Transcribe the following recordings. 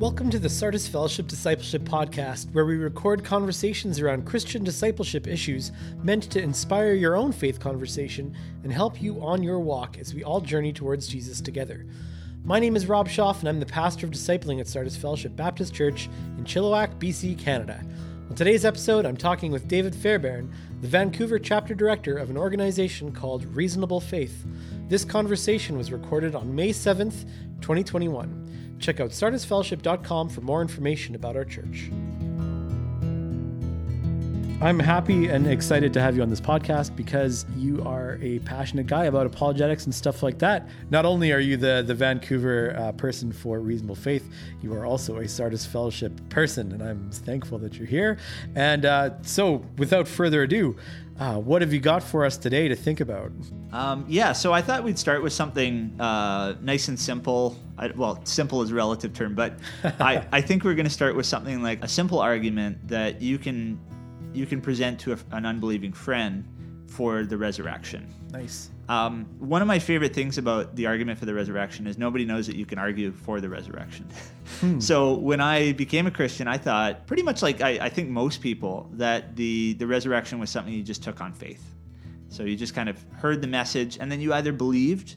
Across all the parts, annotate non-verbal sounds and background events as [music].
Welcome to the Sardis Fellowship Discipleship Podcast, where we record conversations around Christian discipleship issues meant to inspire your own faith conversation and help you on your walk as we all journey towards Jesus together. My name is Rob Schaff, and I'm the pastor of discipling at Sardis Fellowship Baptist Church in Chilliwack, BC, Canada. On today's episode, I'm talking with David Fairbairn, the Vancouver chapter director of an organization called Reasonable Faith. This conversation was recorded on May 7th, 2021. Check out sardisfellowship.com for more information about our church. I'm happy and excited to have you on this podcast because you are a passionate guy about apologetics and stuff like that. Not only are you the, the Vancouver uh, person for Reasonable Faith, you are also a Sardis Fellowship person, and I'm thankful that you're here. And uh, so, without further ado, uh, what have you got for us today to think about? Um, yeah, so I thought we'd start with something uh, nice and simple. I, well, simple is a relative term, but [laughs] I, I think we're going to start with something like a simple argument that you can you can present to a, an unbelieving friend for the resurrection. Nice. Um, one of my favorite things about the argument for the resurrection is nobody knows that you can argue for the resurrection. [laughs] Hmm. So when I became a Christian, I thought pretty much like I, I, think most people that the the resurrection was something you just took on faith. So you just kind of heard the message, and then you either believed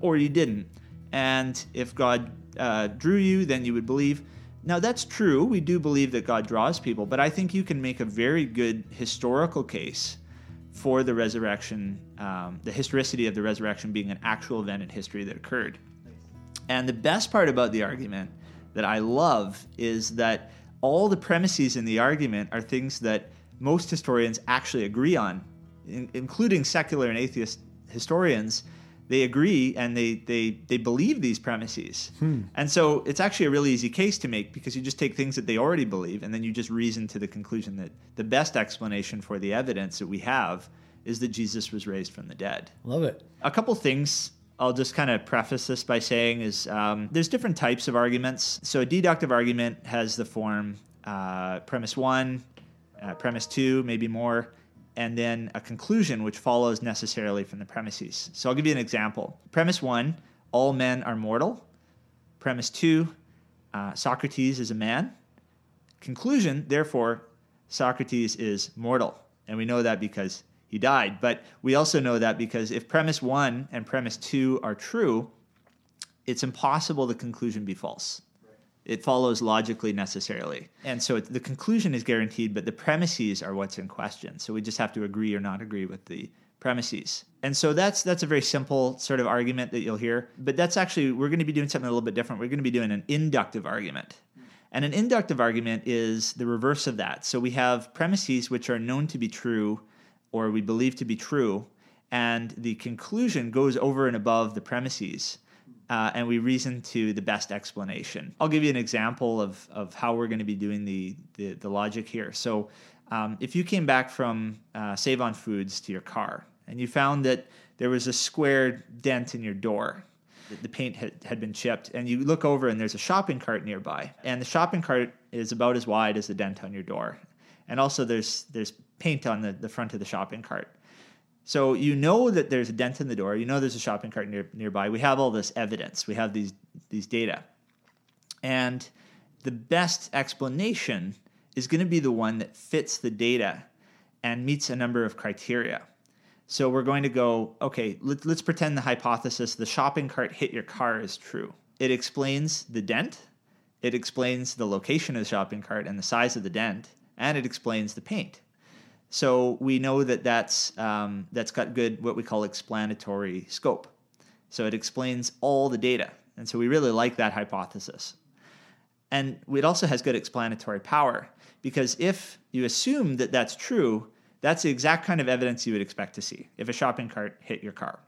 or you didn't. And if God uh, drew you, then you would believe. Now, that's true. We do believe that God draws people, but I think you can make a very good historical case for the resurrection, um, the historicity of the resurrection being an actual event in history that occurred. And the best part about the argument that I love is that all the premises in the argument are things that most historians actually agree on, in, including secular and atheist historians they agree and they they they believe these premises hmm. and so it's actually a really easy case to make because you just take things that they already believe and then you just reason to the conclusion that the best explanation for the evidence that we have is that jesus was raised from the dead love it a couple things I'll just kind of preface this by saying is um, there's different types of arguments. So a deductive argument has the form uh, premise one, uh, premise two, maybe more, and then a conclusion which follows necessarily from the premises. So I'll give you an example. Premise one all men are mortal. Premise two uh, Socrates is a man. Conclusion, therefore, Socrates is mortal. And we know that because he died. But we also know that because if premise one and premise two are true, it's impossible the conclusion be false it follows logically necessarily. And so the conclusion is guaranteed, but the premises are what's in question. So we just have to agree or not agree with the premises. And so that's that's a very simple sort of argument that you'll hear. But that's actually we're going to be doing something a little bit different. We're going to be doing an inductive argument. And an inductive argument is the reverse of that. So we have premises which are known to be true or we believe to be true, and the conclusion goes over and above the premises uh, and we reason to the best explanation. I'll give you an example of, of how we're going to be doing the, the, the logic here. So, um, if you came back from uh, Save on Foods to your car and you found that there was a square dent in your door, the paint had, had been chipped, and you look over and there's a shopping cart nearby, and the shopping cart is about as wide as the dent on your door. And also, there's, there's paint on the, the front of the shopping cart. So you know that there's a dent in the door. You know there's a shopping cart near, nearby. We have all this evidence. We have these these data, and the best explanation is going to be the one that fits the data and meets a number of criteria. So we're going to go, okay, let, let's pretend the hypothesis the shopping cart hit your car is true. It explains the dent, it explains the location of the shopping cart and the size of the dent, and it explains the paint. So we know that that's, um, that's got good, what we call explanatory scope. So it explains all the data. And so we really like that hypothesis. And it also has good explanatory power because if you assume that that's true, that's the exact kind of evidence you would expect to see if a shopping cart hit your car.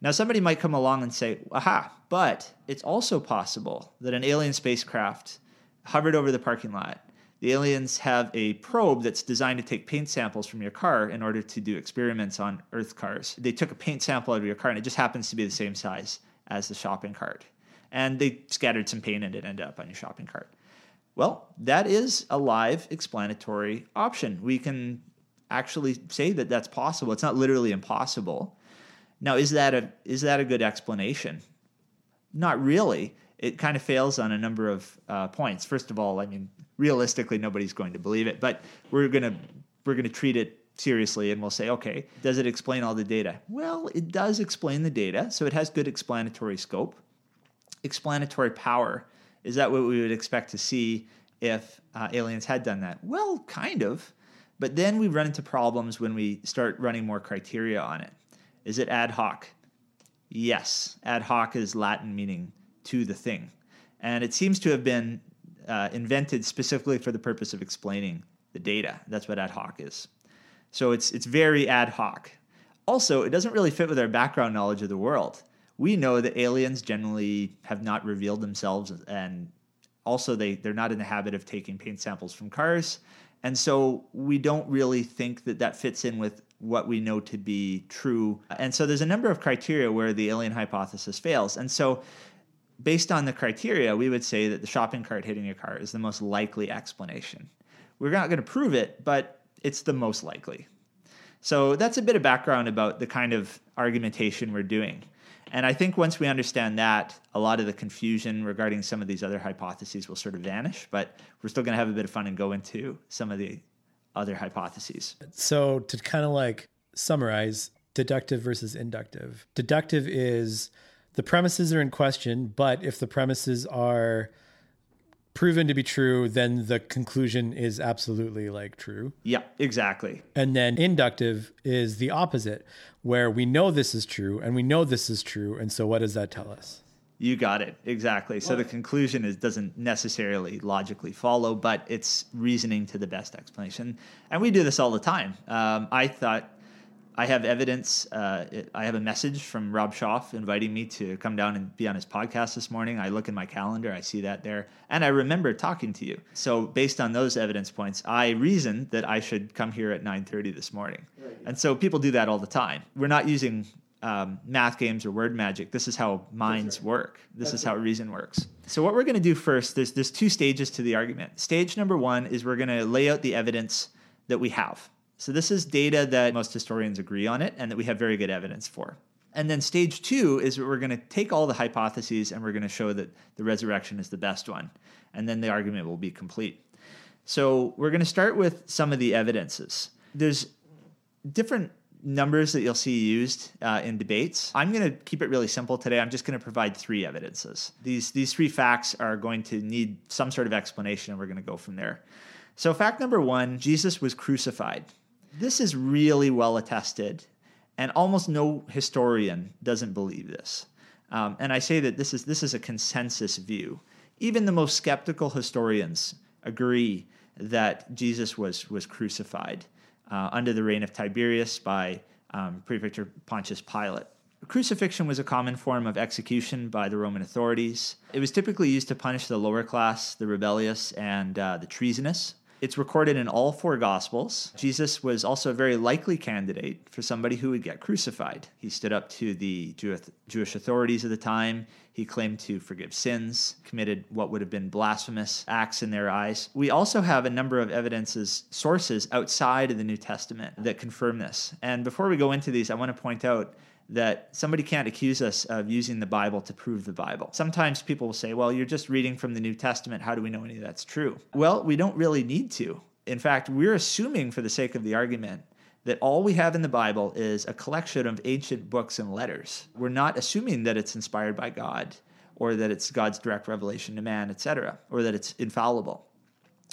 Now, somebody might come along and say, aha, but it's also possible that an alien spacecraft hovered over the parking lot the aliens have a probe that's designed to take paint samples from your car in order to do experiments on Earth cars. They took a paint sample out of your car, and it just happens to be the same size as the shopping cart. And they scattered some paint, and it ended up on your shopping cart. Well, that is a live explanatory option. We can actually say that that's possible. It's not literally impossible. Now, is that a is that a good explanation? Not really it kind of fails on a number of uh, points. First of all, I mean, realistically, nobody's going to believe it, but we're gonna we're gonna treat it seriously and we'll say, okay, does it explain all the data? Well, it does explain the data, so it has good explanatory scope. Explanatory power is that what we would expect to see if uh, aliens had done that? Well, kind of. But then we run into problems when we start running more criteria on it. Is it ad hoc? Yes. Ad hoc is Latin meaning to the thing. And it seems to have been uh, invented specifically for the purpose of explaining the data. That's what ad hoc is. So it's, it's very ad hoc. Also, it doesn't really fit with our background knowledge of the world. We know that aliens generally have not revealed themselves, and also they, they're not in the habit of taking paint samples from cars. And so we don't really think that that fits in with what we know to be true. And so there's a number of criteria where the alien hypothesis fails. And so based on the criteria, we would say that the shopping cart hitting your car is the most likely explanation. We're not going to prove it, but it's the most likely. So that's a bit of background about the kind of argumentation we're doing. And I think once we understand that, a lot of the confusion regarding some of these other hypotheses will sort of vanish, but we're still going to have a bit of fun and go into some of the other hypotheses. So, to kind of like summarize deductive versus inductive, deductive is the premises are in question, but if the premises are proven to be true, then the conclusion is absolutely like true. Yeah, exactly. And then inductive is the opposite, where we know this is true and we know this is true. And so what does that tell us? You got it exactly. So the conclusion is doesn't necessarily logically follow, but it's reasoning to the best explanation. And we do this all the time. Um, I thought I have evidence. Uh, it, I have a message from Rob Schaff inviting me to come down and be on his podcast this morning. I look in my calendar, I see that there, and I remember talking to you. So based on those evidence points, I reasoned that I should come here at 9:30 this morning. Right. And so people do that all the time. We're not using um, math games or word magic. This is how minds right. work. This That's is how reason works. So what we're going to do first, there's there's two stages to the argument. Stage number one is we're going to lay out the evidence that we have. So this is data that most historians agree on it and that we have very good evidence for. And then stage two is we're going to take all the hypotheses and we're going to show that the resurrection is the best one. And then the argument will be complete. So we're going to start with some of the evidences. There's different numbers that you'll see used uh, in debates. I'm going to keep it really simple today. I'm just going to provide three evidences. These, these three facts are going to need some sort of explanation, and we're going to go from there. So, fact number one Jesus was crucified. This is really well attested, and almost no historian doesn't believe this. Um, and I say that this is this is a consensus view. Even the most skeptical historians agree that Jesus was was crucified uh, under the reign of Tiberius by um, Pontius Pilate. Crucifixion was a common form of execution by the Roman authorities. It was typically used to punish the lower class, the rebellious, and uh, the treasonous. It's recorded in all four Gospels. Jesus was also a very likely candidate for somebody who would get crucified. He stood up to the Jewish authorities of the time. He claimed to forgive sins, committed what would have been blasphemous acts in their eyes. We also have a number of evidences, sources outside of the New Testament that confirm this. And before we go into these, I want to point out that somebody can't accuse us of using the Bible to prove the Bible. Sometimes people will say, well, you're just reading from the New Testament. How do we know any of that's true? Well, we don't really need to. In fact, we're assuming, for the sake of the argument, that all we have in the Bible is a collection of ancient books and letters. We're not assuming that it's inspired by God or that it's God's direct revelation to man, etc., or that it's infallible.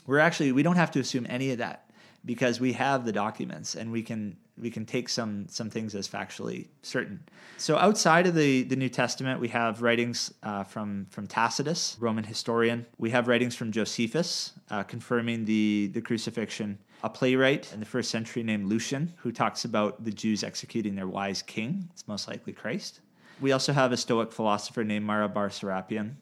We're actually, we don't have to assume any of that because we have the documents and we can we can take some some things as factually certain. So outside of the the New Testament, we have writings uh, from from Tacitus, Roman historian. We have writings from Josephus uh, confirming the the crucifixion. A playwright in the first century named Lucian who talks about the Jews executing their wise king. It's most likely Christ. We also have a Stoic philosopher named Mara Bar Serapion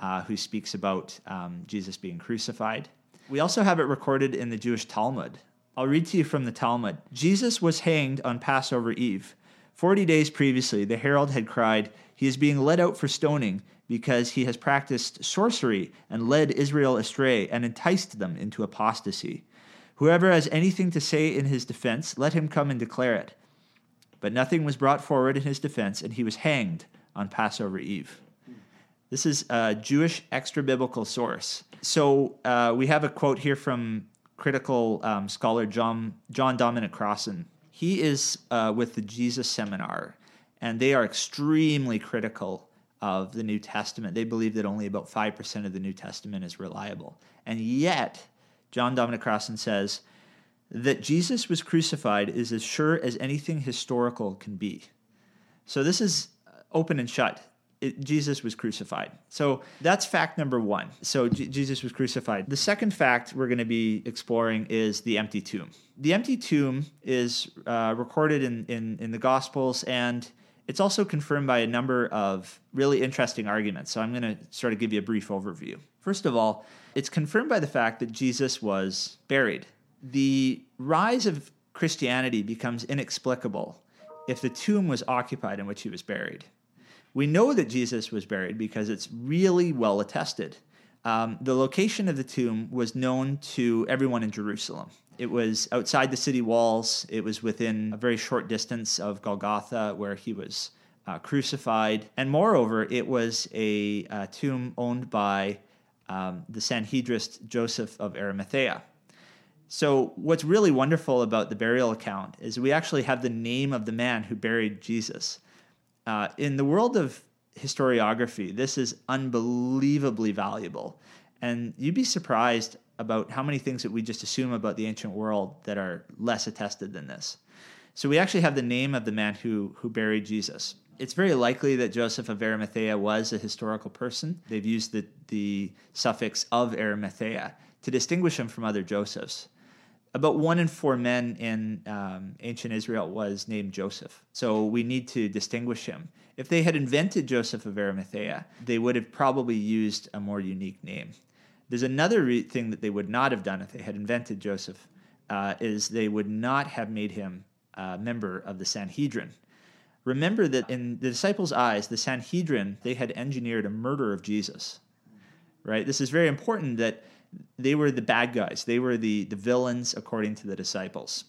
uh, who speaks about um, Jesus being crucified. We also have it recorded in the Jewish Talmud. I'll read to you from the Talmud. Jesus was hanged on Passover Eve. Forty days previously, the herald had cried, He is being led out for stoning because he has practiced sorcery and led Israel astray and enticed them into apostasy. Whoever has anything to say in his defense, let him come and declare it. But nothing was brought forward in his defense, and he was hanged on Passover Eve. This is a Jewish extra biblical source. So uh, we have a quote here from critical um, scholar John, John Dominic Crossan. He is uh, with the Jesus Seminar, and they are extremely critical of the New Testament. They believe that only about 5% of the New Testament is reliable. And yet, John Dominic Crossan says that Jesus was crucified is as sure as anything historical can be. So this is open and shut. It, Jesus was crucified. So that's fact number one. So J- Jesus was crucified. The second fact we're going to be exploring is the empty tomb. The empty tomb is uh, recorded in, in, in the Gospels and it's also confirmed by a number of really interesting arguments. So I'm going to sort of give you a brief overview. First of all, it's confirmed by the fact that Jesus was buried. The rise of Christianity becomes inexplicable if the tomb was occupied in which he was buried. We know that Jesus was buried because it's really well attested. Um, the location of the tomb was known to everyone in Jerusalem. It was outside the city walls. It was within a very short distance of Golgotha, where he was uh, crucified. And moreover, it was a, a tomb owned by um, the Sanhedrist Joseph of Arimathea. So, what's really wonderful about the burial account is we actually have the name of the man who buried Jesus. Uh, in the world of historiography, this is unbelievably valuable. And you'd be surprised about how many things that we just assume about the ancient world that are less attested than this. So we actually have the name of the man who who buried Jesus. It's very likely that Joseph of Arimathea was a historical person. They've used the, the suffix of Arimathea to distinguish him from other Josephs. About one in four men in um, ancient Israel was named Joseph. So we need to distinguish him. If they had invented Joseph of Arimathea, they would have probably used a more unique name. There's another re- thing that they would not have done if they had invented Joseph, uh, is they would not have made him a member of the Sanhedrin. Remember that in the disciples' eyes, the Sanhedrin, they had engineered a murder of Jesus. Right? This is very important that they were the bad guys. They were the, the villains according to the disciples.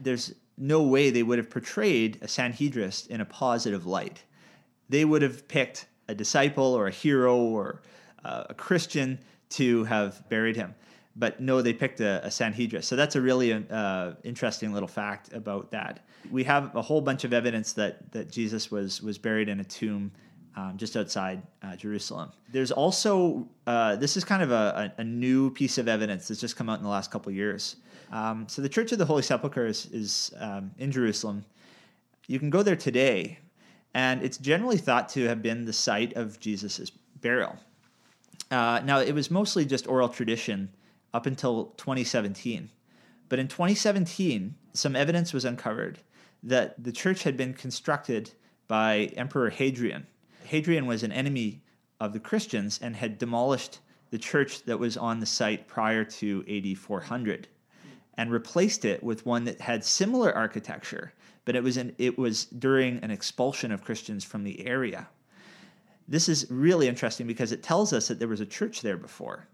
There's no way they would have portrayed a Sanhedrist in a positive light. They would have picked a disciple or a hero or uh, a Christian to have buried him. But no, they picked a, a Sanhedrist. So that's a really uh, interesting little fact about that. We have a whole bunch of evidence that, that Jesus was, was buried in a tomb um, just outside uh, Jerusalem. There's also, uh, this is kind of a, a, a, new piece of evidence that's just come out in the last couple years. Um, so the Church of the Holy Sepulchre is, is um, in Jerusalem. You can go there today, and it's generally thought to have been the site of Jesus' burial. Uh, now, it was mostly just oral tradition up until 2017. But in 2017, some evidence was uncovered that the church had been constructed by Emperor Hadrian. Hadrian was an enemy of the Christians and had demolished the church that was on the site prior to AD 400 and replaced it with one that had similar architecture, but it was, an, it was during an expulsion of Christians from the area. This is really interesting because it tells us that there was a church there before.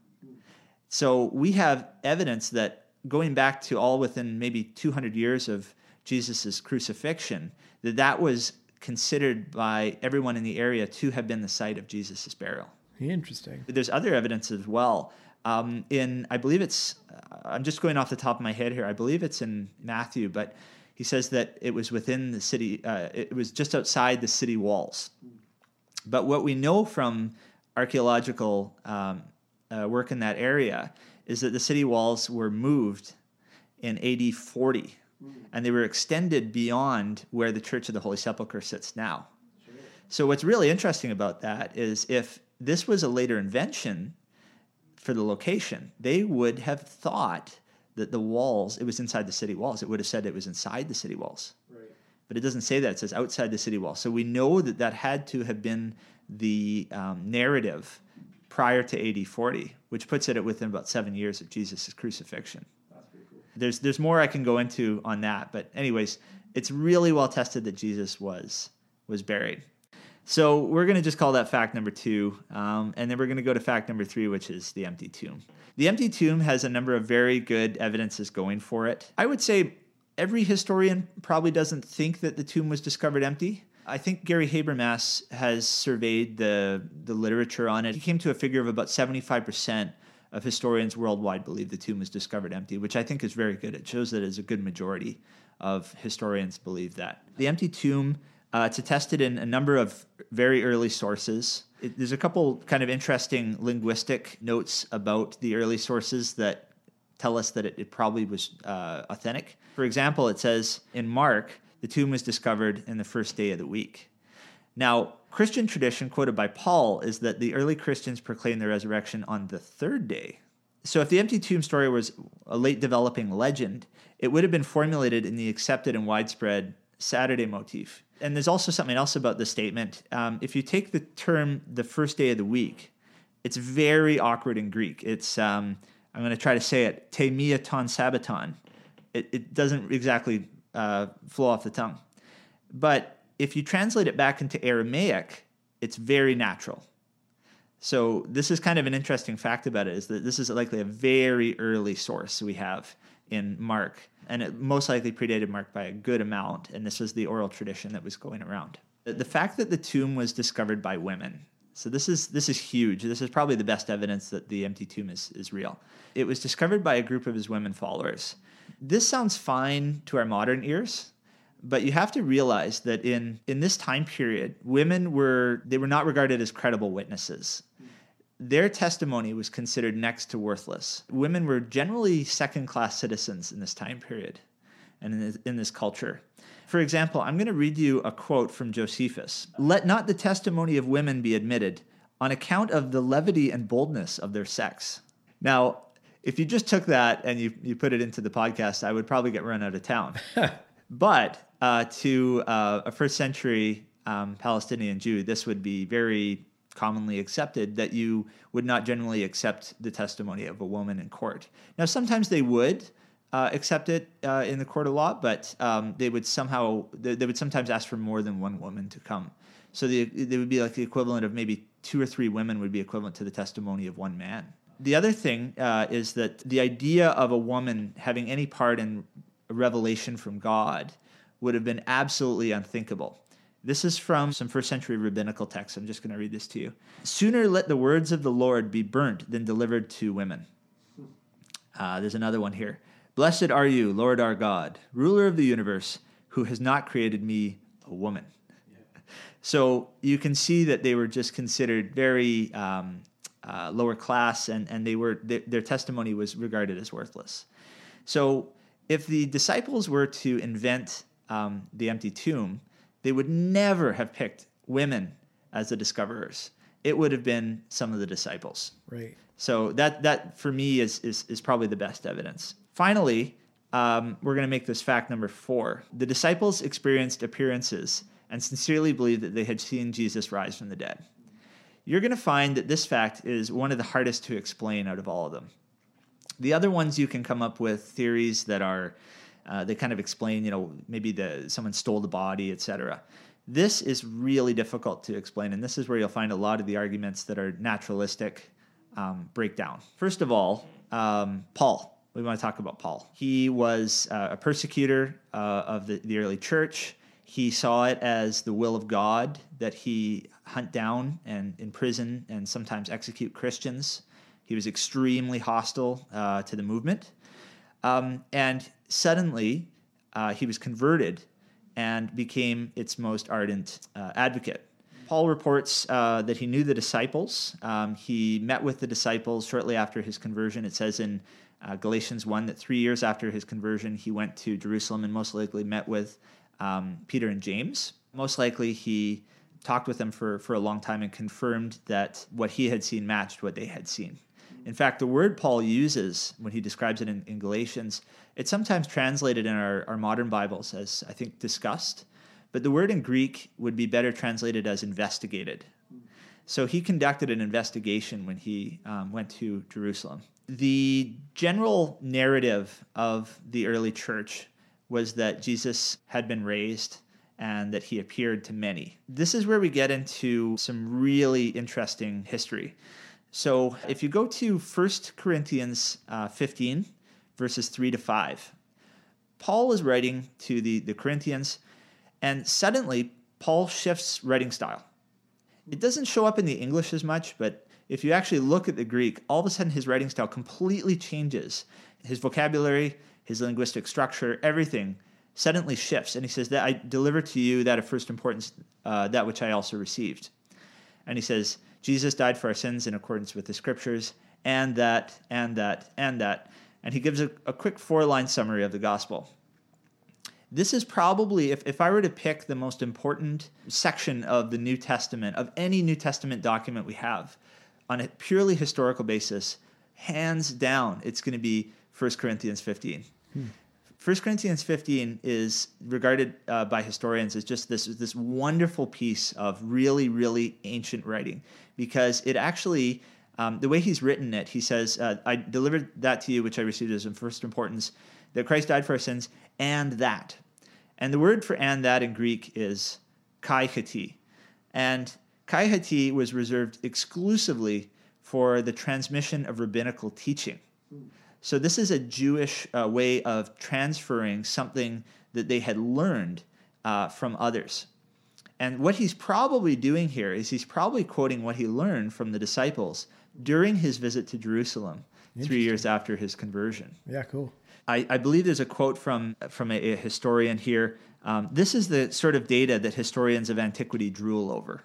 So we have evidence that going back to all within maybe 200 years of Jesus' crucifixion, that that was considered by everyone in the area to have been the site of Jesus' burial. Interesting. There's other evidence as well. Um, in, I believe it's, uh, I'm just going off the top of my head here. I believe it's in Matthew, but he says that it was within the city, uh, it was just outside the city walls. But what we know from archaeological um, uh, work in that area is that the city walls were moved in AD 40 and they were extended beyond where the Church of the Holy Sepulchre sits now. Sure. So, what's really interesting about that is if this was a later invention for the location, they would have thought that the walls, it was inside the city walls. It would have said it was inside the city walls. Right. But it doesn't say that. It says outside the city walls. So we know that that had to have been the um, narrative prior to AD 40, which puts it at within about seven years of Jesus' crucifixion. There's there's more I can go into on that, but anyways, it's really well tested that Jesus was was buried. So we're going to just call that fact number two, um, and then we're going to go to fact number three, which is the empty tomb. The empty tomb has a number of very good evidences going for it. I would say every historian probably doesn't think that the tomb was discovered empty. I think Gary Habermas has surveyed the, the literature on it. He came to a figure of about 75% of historians worldwide believe the tomb was discovered empty, which I think is very good. It shows that it's a good majority of historians believe that. The empty tomb, uh, it's attested in a number of very early sources. It, there's a couple kind of interesting linguistic notes about the early sources that tell us that it, it probably was uh, authentic. For example, it says in Mark, the tomb was discovered in the first day of the week. Now, Christian tradition quoted by Paul is that the early Christians proclaimed the resurrection on the third day. So, if the empty tomb story was a late developing legend, it would have been formulated in the accepted and widespread third day motif. And there's also something else about the statement. Um, if you take the term the first day of the week, it's very awkward in Greek. It's, um, I'm going to try to say it, te mia ton sabbaton. It, it doesn't exactly uh, flow off the tongue. But if you translate it back into Aramaic, it's very natural. So this is kind of an interesting fact about it is that this is likely a very early source we have in Mark, and it most likely predated Mark by a good amount. And this was the oral tradition that was going around. The fact that the tomb was discovered by women. So this is this is huge. This is probably the best evidence that the empty tomb is, is real. It was discovered by a group of his women followers. This sounds fine to our modern ears, but you have to realize that in in this time period women were they were not regarded as credible witnesses. Their testimony was considered next to worthless. Women were generally second class citizens in this time period and in this, in this culture. For example i'm going to read you a quote from josephus. Let not the testimony of women be admitted on account of the levity and boldness of their sex. Now if you just took that and you, you put it into the podcast i would probably get run out of town. [laughs] But uh, to uh, a first century um, Palestinian Jew, this would be very commonly accepted that you would not generally accept the testimony of a woman in court. Now, sometimes they would. Uh, accept it uh, in the court of law, but um, they would somehow they, they, would sometimes ask for more than one woman to come. So they, would be like the equivalent of maybe two or three women would be equivalent to the testimony of one man. The other thing uh, is that the idea of a woman having any part in a revelation from God would have been absolutely unthinkable. This is from some first century rabbinical texts. I'm just going to read this to you. Sooner let the words of the Lord be burnt than delivered to women. Uh, there's another one here. Blessed are you, Lord our God, ruler of the universe, who has not created me a woman. So you can see that they were just considered very um, uh, lower class, and, and they were their testimony was regarded as worthless. So if the disciples were to invent um, the empty tomb, they would never have picked women as the discoverers. It would have been some of the disciples. Right. So that that for me is is, is probably the best evidence. Finally, um, we're going to make this fact number four. The disciples experienced appearances and sincerely believed that they had seen Jesus rise from the dead. You're going to find that this fact is one of the hardest to explain out of all of them. The other ones you can come up with theories that are uh, they kind of explain, you know, maybe the someone stole the body, etc. This is really difficult to explain, and this is where you'll find a lot of the arguments that are naturalistic um, breakdown. First of all, um, Paul. We want to talk about Paul. He was uh, a persecutor uh, of the, the early church. He saw it as the will of God that he hunt down and imprison and sometimes execute Christians. He was extremely hostile uh, to the movement. Um, and suddenly, uh, he was converted and became its most ardent uh, advocate. Paul reports uh, that he knew the disciples. Um, he met with the disciples shortly after his conversion. It says in uh, Galatians 1 that three years after his conversion, he went to Jerusalem and most likely met with um, Peter and James. Most likely, he talked with them for, for a long time and confirmed that what he had seen matched what they had seen. In fact, the word Paul uses when he describes it in, in Galatians, it's sometimes translated in our, our modern Bibles as, I think, discussed, but the word in Greek would be better translated as investigated. So he conducted an investigation when he um, went to Jerusalem. The general narrative of the early church was that Jesus had been raised and that he appeared to many. This is where we get into some really interesting history. So if you go to 1 Corinthians uh, 15, verses 3 to 5, Paul is writing to the, the Corinthians, and suddenly Paul shifts writing style. It doesn't show up in the English as much, but if you actually look at the Greek, all of a sudden his writing style completely changes. His vocabulary, his linguistic structure, everything suddenly shifts. And he says, That I deliver to you that of first importance, uh, that which I also received. And he says, Jesus died for our sins in accordance with the scriptures, and that, and that, and that. And he gives a, a quick four line summary of the gospel. This is probably, if, if I were to pick the most important section of the New Testament, of any New Testament document we have, on a purely historical basis, hands down, it's going to be 1 Corinthians 15. Hmm. 1 Corinthians 15 is regarded uh, by historians as just this, this wonderful piece of really, really ancient writing because it actually, um, the way he's written it, he says, uh, I delivered that to you, which I received as of first importance, that Christ died for our sins, and that. And the word for and that in Greek is kai hati. And kai hati was reserved exclusively for the transmission of rabbinical teaching. So this is a Jewish uh, way of transferring something that they had learned uh, from others. And what he's probably doing here is he's probably quoting what he learned from the disciples during his visit to Jerusalem three years after his conversion. Yeah, cool. I, I believe there's a quote from from a, a historian here. Um, this is the sort of data that historians of antiquity drool over.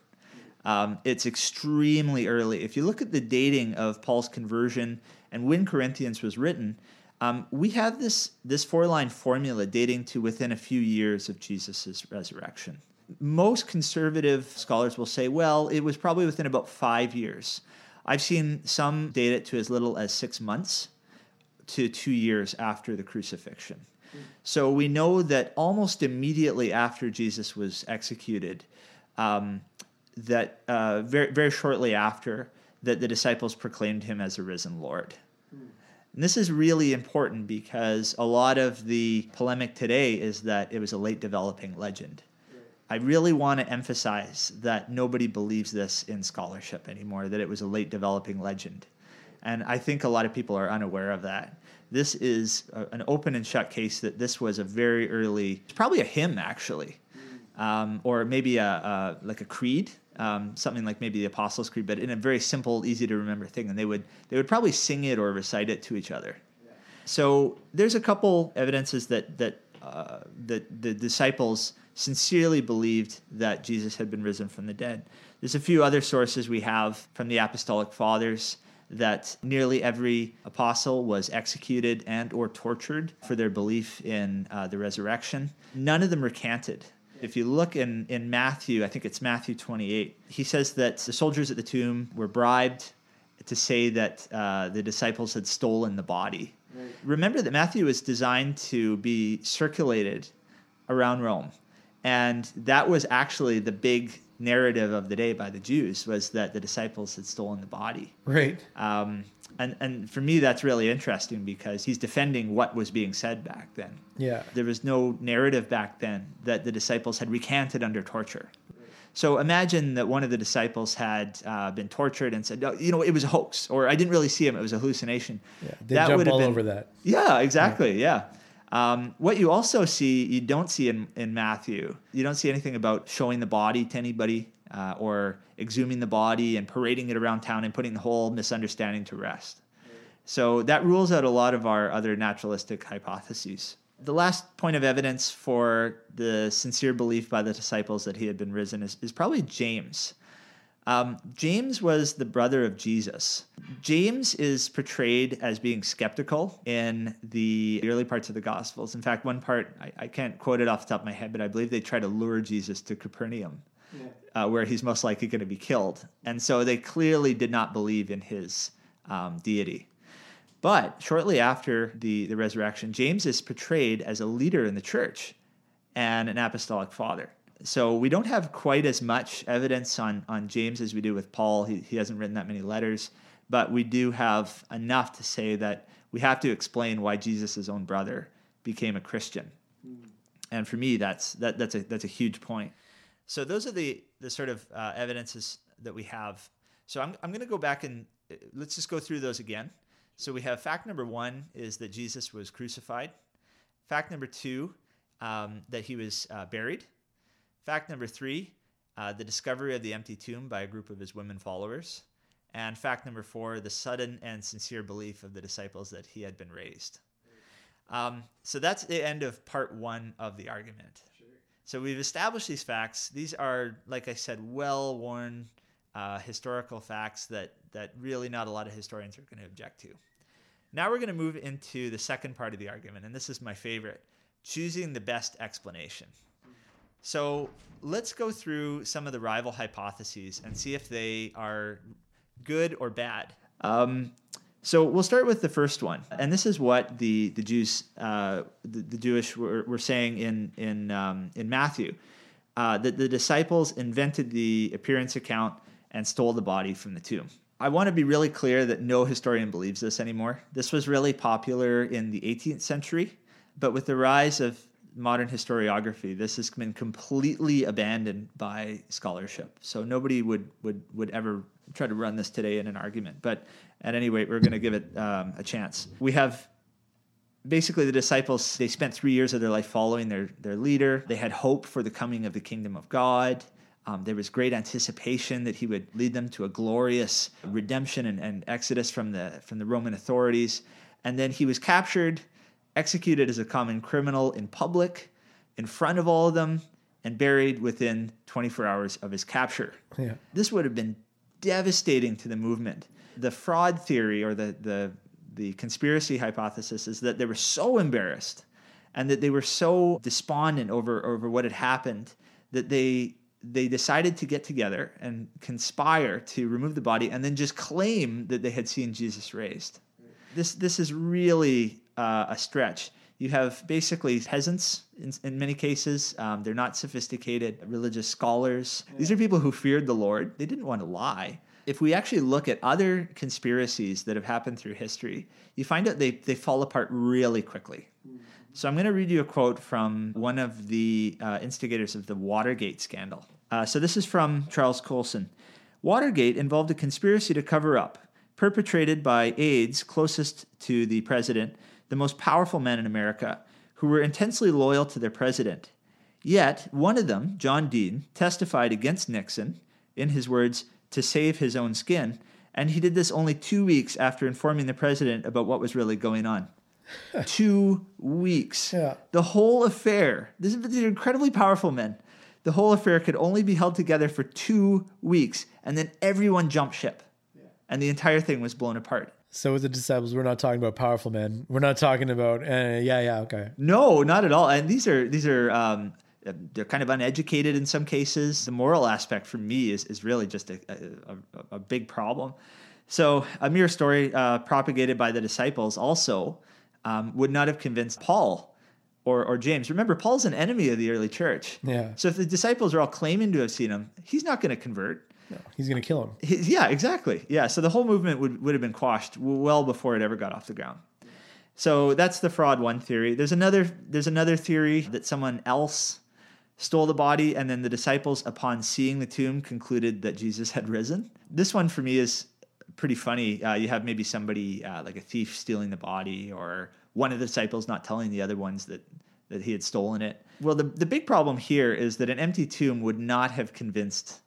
Um, it's extremely early. If you look at the dating of Paul's conversion and when Corinthians was written, um, we have this, this four line formula dating to within a few years of Jesus' resurrection. Most conservative scholars will say, well, it was probably within about five years. I've seen some date it to as little as six months to two years after the crucifixion. So we know that almost immediately after Jesus was executed, um, that uh, very, very shortly after, that the disciples proclaimed him as a risen Lord. And this is really important because a lot of the polemic today is that it was a late developing legend. I really want to emphasize that nobody believes this in scholarship anymore, that it was a late developing legend. And I think a lot of people are unaware of that. This is a, an open and shut case that this was a very early, probably a hymn actually, um, or maybe a, a, like a creed um, something like maybe the Apostles' Creed, but in a very simple, easy to remember thing. And they would they would probably sing it or recite it to each other. So there's a couple evidences that that uh, that the disciples sincerely believed that Jesus had been risen from the dead. There's a few other sources we have from the apostolic fathers that nearly every apostle was executed and or tortured for their belief in uh, the resurrection. None of them recanted if you look in, in Matthew, I think it's Matthew 28, he says that the soldiers at the tomb were bribed to say that uh, the disciples had stolen the body. Right. Remember that Matthew was designed to be circulated around Rome. And that was actually the big narrative of the day by the Jews was that the disciples had stolen the body. Right. Um, and and for me that's really interesting because he's defending what was being said back then. Yeah. There was no narrative back then that the disciples had recanted under torture. So imagine that one of the disciples had uh, been tortured and said, you know, it was a hoax, or I didn't really see him; it was a hallucination. Yeah, they that jump all been, over that. Yeah, exactly. Yeah. yeah. Um, what you also see, you don't see in, in Matthew, you don't see anything about showing the body to anybody uh, or exhuming the body and parading it around town and putting the whole misunderstanding to rest. So that rules out a lot of our other naturalistic hypotheses. The last point of evidence for the sincere belief by the disciples that he had been risen is, is probably James. Um, James was the brother of Jesus. James is portrayed as being skeptical in the early parts of the Gospels. In fact, one part, I, I can't quote it off the top of my head, but I believe they try to lure Jesus to Capernaum yeah. uh, where he's most likely going to be killed. And so they clearly did not believe in his um, deity. But shortly after the, the resurrection, James is portrayed as a leader in the church and an apostolic father. So we don't have quite as much evidence on, on James as we do with Paul. He, he hasn't written that many letters, but we do have enough to say that we have to explain why Jesus' own brother became a Christian. Mm. And for me, that's, that, that's, a, that's a huge point. So those are the the sort of uh, evidences that we have. So I'm I'm going to go back and uh, let's just go through those again. So we have fact number one is that Jesus was crucified. Fact number two, um, that he was uh, buried. Fact number three uh, the discovery of the empty tomb by a group of his women followers. And fact number four the sudden and sincere belief of the disciples that he had been raised. Um, so that's the end of part one of the argument. So we've established these facts. These are, like I said, well worn uh, historical facts that, that really not a lot of historians are going to object to. Now we're going to move into the second part of the argument, and this is my favorite choosing the best explanation. So let's go through some of the rival hypotheses and see if they are good or bad. Um, so we'll start with the first one, and this is what the the Jews, uh, the, the, Jewish, were, were, saying in in um, in Matthew, uh, that the disciples invented the appearance account and stole the body from the tomb. I want to be really clear that no historian believes this anymore. This was really popular in the 18th century, but with the rise of modern historiography, this has been completely abandoned by scholarship. So nobody would would would ever try to run this today in an argument. But at any rate, we're going to give it um, a chance. We have basically the disciples. They spent three years of their life following their their leader. They had hope for the coming of the kingdom of God. Um, there was great anticipation that he would lead them to a glorious redemption and, and exodus from the from the Roman authorities. And then he was captured executed as a common criminal in public, in front of all of them, and buried within 24 hours of his capture. Yeah. This would have been devastating to the movement. The fraud theory or the, the, the conspiracy hypothesis is that they were so embarrassed and that they were so despondent over, over what had happened that they they decided to get together and conspire to remove the body and then just claim that they had seen Jesus raised. This this is really uh, a stretch. You have basically peasants in, in many cases. Um, they're not sophisticated religious scholars. These are people who feared the Lord. They didn't want to lie. If we actually look at other conspiracies that have happened through history, you find out they, they fall apart really quickly. So I'm going to read you a quote from one of the uh, instigators of the Watergate scandal. Uh, so this is from Charles Colson. Watergate involved a conspiracy to cover up, perpetrated by aides closest to the president the most powerful men in America, who were intensely loyal to their president. Yet, one of them, John Dean, testified against Nixon, in his words, to save his own skin, and he did this only two weeks after informing the president about what was really going on. [laughs] two weeks. Yeah. The whole affair, this, these are incredibly powerful men. The whole affair could only be held together for two weeks, and then everyone jumped ship, yeah. and the entire thing was blown apart. So with the disciples, we're not talking about powerful men. We're not talking about uh, yeah, yeah, okay. No, not at all. And these are these are um, they're kind of uneducated in some cases. The moral aspect for me is is really just a, a, a big problem. So a mere story uh, propagated by the disciples also um, would not have convinced Paul or, or James. Remember, Paul's an enemy of the early church. Yeah. So if the disciples are all claiming to have seen him, he's not going to convert. He's going to kill him. He, yeah, exactly. Yeah, so the whole movement would, would have been quashed well before it ever got off the ground. So that's the fraud one theory. There's another there's another theory that someone else stole the body and then the disciples upon seeing the tomb concluded that Jesus had risen. This one for me is pretty funny. Uh, you have maybe somebody uh, like a thief stealing the body or one of the disciples not telling the other ones that that he had stolen it. Well, the the big problem here is that an empty tomb would not have convinced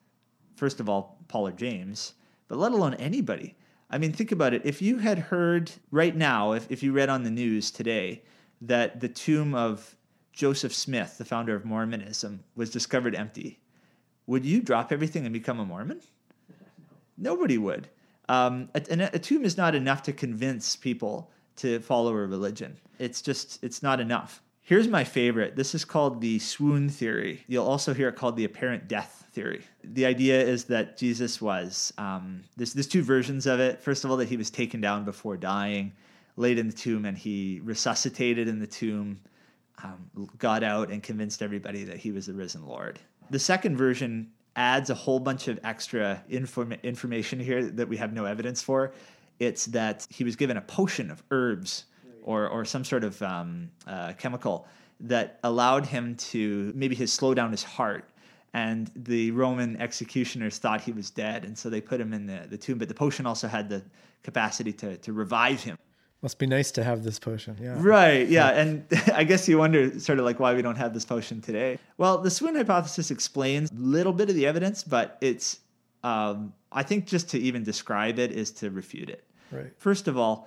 first of all, Paul or James, but let alone anybody. I mean, think about it. If you had heard right now, if, if you read on the news today that the tomb of Joseph Smith, the founder of Mormonism, was discovered empty, would you drop everything and become a Mormon? [laughs] Nobody would. Um, a, a tomb is not enough to convince people to follow a religion. It's just, it's not enough. Here's my favorite. This is called the swoon theory. You'll also hear it called the apparent death theory. The idea is that Jesus was, um, there's, there's two versions of it. First of all, that he was taken down before dying, laid in the tomb, and he resuscitated in the tomb, um, got out, and convinced everybody that he was the risen Lord. The second version adds a whole bunch of extra inform- information here that we have no evidence for. It's that he was given a potion of herbs or, or some sort of um, uh, chemical that allowed him to maybe his slow down his heart. And the Roman executioners thought he was dead, and so they put him in the, the tomb. But the potion also had the capacity to, to revive him. Must be nice to have this potion. Yeah. Right. Yeah. And [laughs] I guess you wonder sort of like why we don't have this potion today. Well, the swoon hypothesis explains a little bit of the evidence, but it's, um, I think just to even describe it is to refute it. Right. First of all,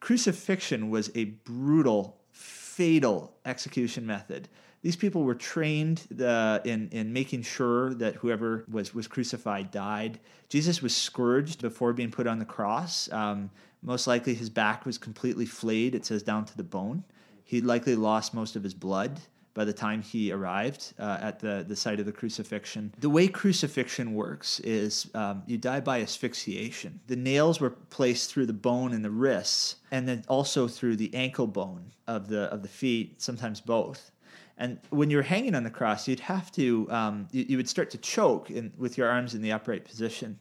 crucifixion was a brutal, fatal execution method. These people were trained uh, in in making sure that whoever was was crucified died. Jesus was scourged before being put on the cross. Um, most likely, his back was completely flayed. It says down to the bone. He likely lost most of his blood by the time he arrived uh, at the, the site of the crucifixion. The way crucifixion works is um, you die by asphyxiation. The nails were placed through the bone in the wrists and then also through the ankle bone of the, of the feet, sometimes both. And when you're hanging on the cross, you'd have to, um, you, you, would start to choke in, with your arms in the upright position.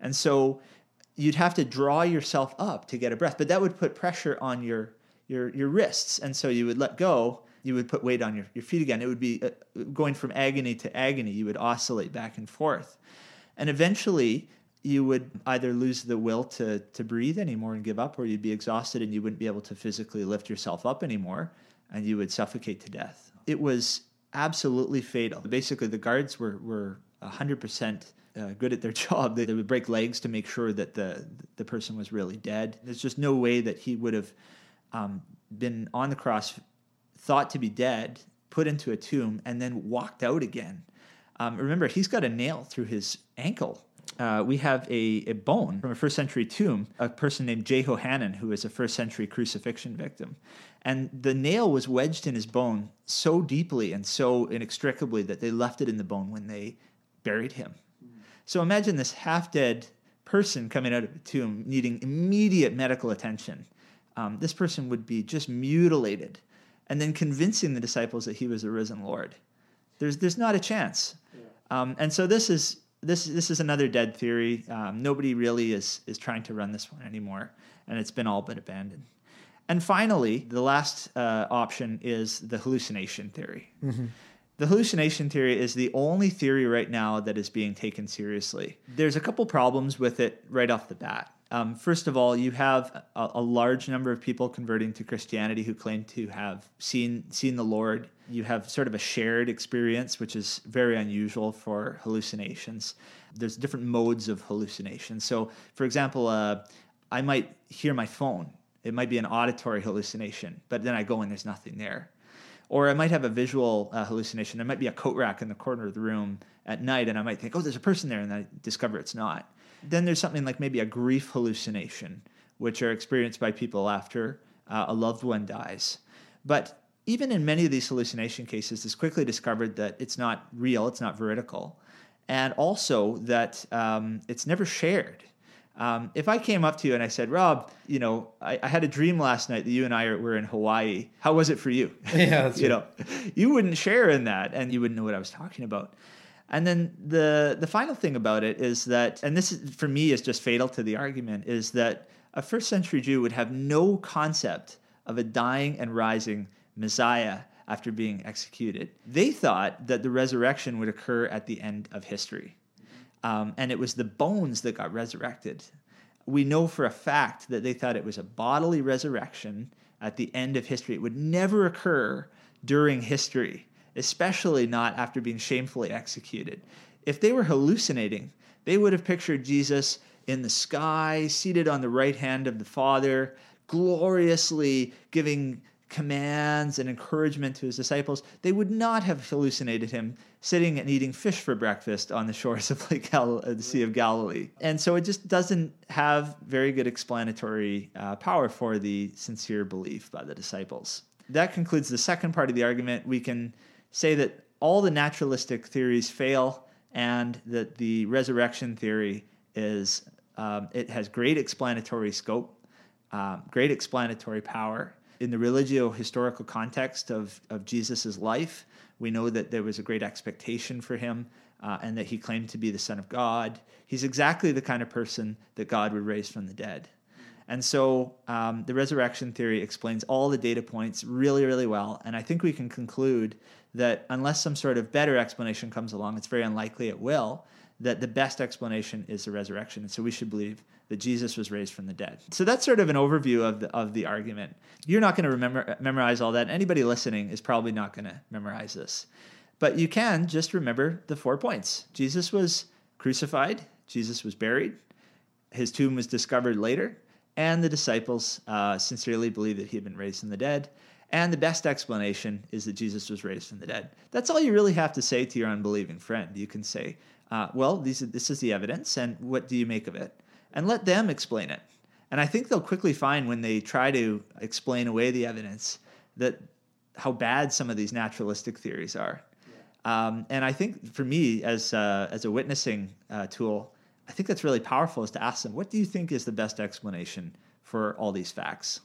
And so you'd have to draw yourself up to get a breath, but that would put pressure on your, your, your wrists. And so you would let go, you would put weight on your, your feet again. It would be uh, going from agony to agony. You would oscillate back and forth. And eventually, you would either lose the will to, to breathe anymore and give up, or you'd be exhausted and you wouldn't be able to physically lift yourself up anymore, and you would suffocate to death it was absolutely fatal. Basically, the guards were were hundred percent uh, good at their [laughs] job. They, they, would break legs to make sure that the the person was really dead. There's just no way that he would have um, been on the cross, thought to be dead, put into a tomb, and then walked out again. Um, remember, he's got a nail through his ankle. Uh, we have a, a, bone from a first century tomb, a person named Jehohanan, who was a first century crucifixion victim. And the nail was wedged in his bone so deeply and so inextricably that they left it in the bone when they buried him. So imagine this half dead person coming out of a tomb needing immediate medical attention. Um, this person would be just mutilated and then convincing the disciples that he was the risen Lord. There's, there's not a chance. Um, and so this is, this, this is another dead theory. Um, nobody really is, is trying to run this one anymore, and it's been all but abandoned. And finally, the last uh, option is the hallucination theory. Mm-hmm. The hallucination theory is the only theory right now that is being taken seriously. There's a couple problems with it right off the bat. Um, first of all, you have a, a, large number of people converting to Christianity who claim to have seen seen the Lord. You have sort of a shared experience, which is very unusual for hallucinations. There's different modes of hallucination. So, for example, uh, I might hear my phone it might be an auditory hallucination, but then I go and there's nothing there. Or I might have a visual uh, hallucination. There might be a coat rack in the corner of the room at night, and I might think, oh, there's a person there, and I discover it's not. Then there's something like maybe a grief hallucination, which are experienced by people after uh, a loved one dies. But even in many of these hallucination cases, it's quickly discovered that it's not real, it's not veridical, and also that um, it's never shared. Um, if I came up to you and I said, Rob, you know, I, I, had a dream last night that you and I were in Hawaii. How was it for you? Yeah, [laughs] you know, you wouldn't share in that, and you wouldn't know what I was talking about. And then the the final thing about it is that, and this is, for me is just fatal to the argument, is that a first century Jew would have no concept of a dying and rising Messiah after being executed. They thought that the resurrection would occur at the end of history um, and it was the bones that got resurrected. We know for a fact that they thought it was a bodily resurrection at the end of history. It would never occur during history, especially not after being shamefully executed. If they were hallucinating, they would have pictured Jesus in the sky, seated on the right hand of the Father, gloriously giving commands and encouragement to his disciples, they would not have hallucinated him sitting and eating fish for breakfast on the shores of Lake Gal- uh, the Sea of Galilee. And so it just doesn't have very good explanatory uh, power for the sincere belief by the disciples. That concludes the second part of the argument. We can say that all the naturalistic theories fail and that the resurrection theory is um, it has great explanatory scope, um, great explanatory power, in the religio historical context of, of Jesus' life, we know that there was a great expectation for him uh, and that he claimed to be the Son of God. He's exactly the kind of person that God would raise from the dead. And so um, the resurrection theory explains all the data points really, really well. And I think we can conclude that unless some sort of better explanation comes along, it's very unlikely it will, that the best explanation is the resurrection. And so we should believe that Jesus was raised from the dead. So that's sort of an overview of the, of the argument. You're not going to remember memorize all that. Anybody listening is probably not going to memorize this. But you can just remember the four points. Jesus was crucified, Jesus was buried, his tomb was discovered later, and the disciples uh, sincerely believed that he had been raised from the dead. And the best explanation is that Jesus was raised from the dead. That's all you really have to say to your unbelieving friend. You can say, uh, Well, these, this is the evidence, and what do you make of it? And let them explain it. And I think they'll quickly find when they try to explain away the evidence that how bad some of these naturalistic theories are. Um, and I think for me, as, uh, as a witnessing uh, tool, I think that's really powerful is to ask them, what do you think is the best explanation for all these facts?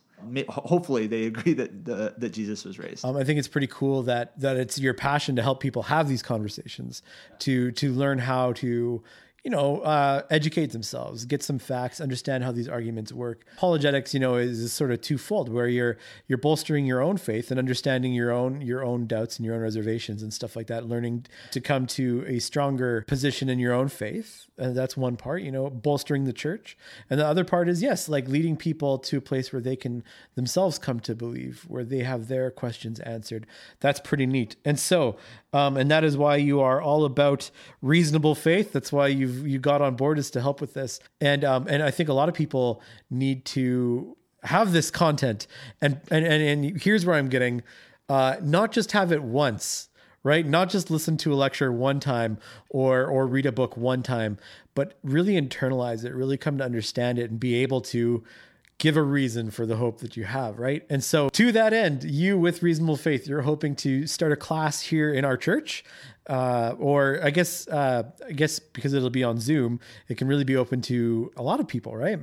Hopefully, they agree that the, that Jesus was raised. Um, I think it's pretty cool that that it's your passion to help people have these conversations, to to learn how to you know, uh, educate themselves, get some facts, understand how these arguments work. Apologetics, you know, is, is, sort of twofold, where you're you're bolstering your own faith and understanding your own your own doubts and your own reservations and stuff like that. Learning to come to a stronger position in your own faith, and that's one part. You know, bolstering the church, and the other part is yes, like leading people to a place where they can themselves come to believe, where they have their questions answered. That's pretty neat. And so, um, and that is why you are all about reasonable faith. That's why you've you got on board is to help with this. And um, and I think a lot of people need to have this content. And and and, and here's where I'm getting, uh, not just have it once, right? Not just listen to a lecture one time or or read a book one time, but really internalize it, really come to understand it, and be able to give a reason for the hope that you have, right? And so, to that end, you with reasonable faith, you're hoping to start a class here in our church, uh, or I guess, uh, I guess because it'll be on Zoom, it can really be open to a lot of people, right?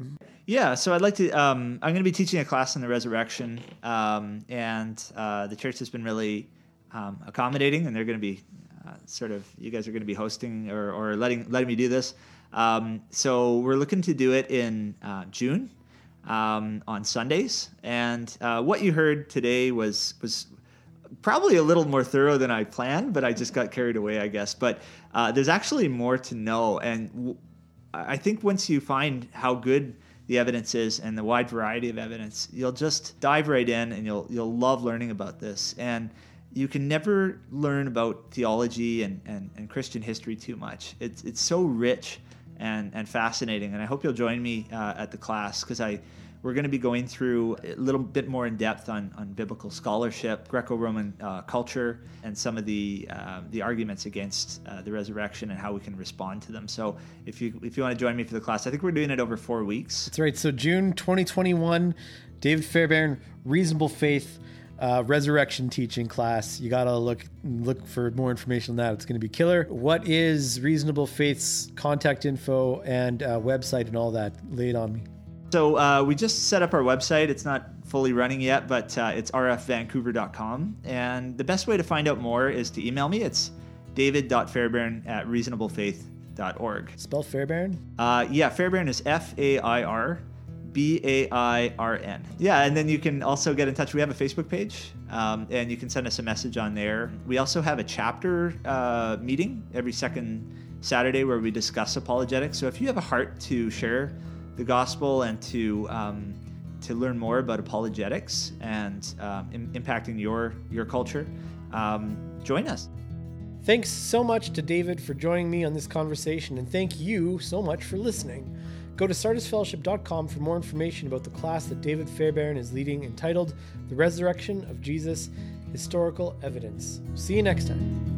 Yeah. So I'd like to. Um, I'm going to be teaching a class on the resurrection, um, and uh, the church has been really um, accommodating, and they're going to be uh, sort of. You guys are going to be hosting or, or letting letting me do this. Um, so we're looking to do it in uh, June um, on Sundays. And uh, what you heard today was was probably a little more thorough than I planned, but I just got carried away, I guess. But uh, there's actually more to know, and w- I think once you find how good the evidence is and the wide variety of evidence, you'll just dive right in, and you'll you'll love learning about this. And you can never learn about theology and, and, and Christian history too much. It's it's so rich and and fascinating. And I hope you'll join me uh, at the class because I we're going to be going through a little bit more in depth on, on biblical scholarship, Greco-Roman uh, culture, and some of the uh, the arguments against uh, the resurrection and how we can respond to them. So if you if you want to join me for the class, I think we're doing it over four weeks. That's right. So June 2021, David Fairbairn, Reasonable Faith uh, resurrection teaching class. You gotta look look for more information on that. It's gonna be killer. What is Reasonable Faith's contact info and uh, website and all that? Lay it on me. So uh, we just set up our website. It's not fully running yet, but uh, it's rfvancouver.com. And the best way to find out more is to email me. It's david.fairbairn at reasonablefaith.org. Spell Fairbairn? Uh, yeah, Fairbairn is F A I R B A I R N. Yeah, and then you can also get in touch. We have a Facebook page, um, and you can send us a message on there. We also have a chapter uh, meeting every second Saturday where we discuss apologetics. So if you have a heart to share the gospel and to um, to learn more about apologetics and um, Im- impacting your your culture, um, join us. Thanks so much to David for joining me on this conversation, and thank you so much for listening. Go to sardisfellowship.com for more information about the class that David Fairbairn is leading entitled The Resurrection of Jesus Historical Evidence. See you next time.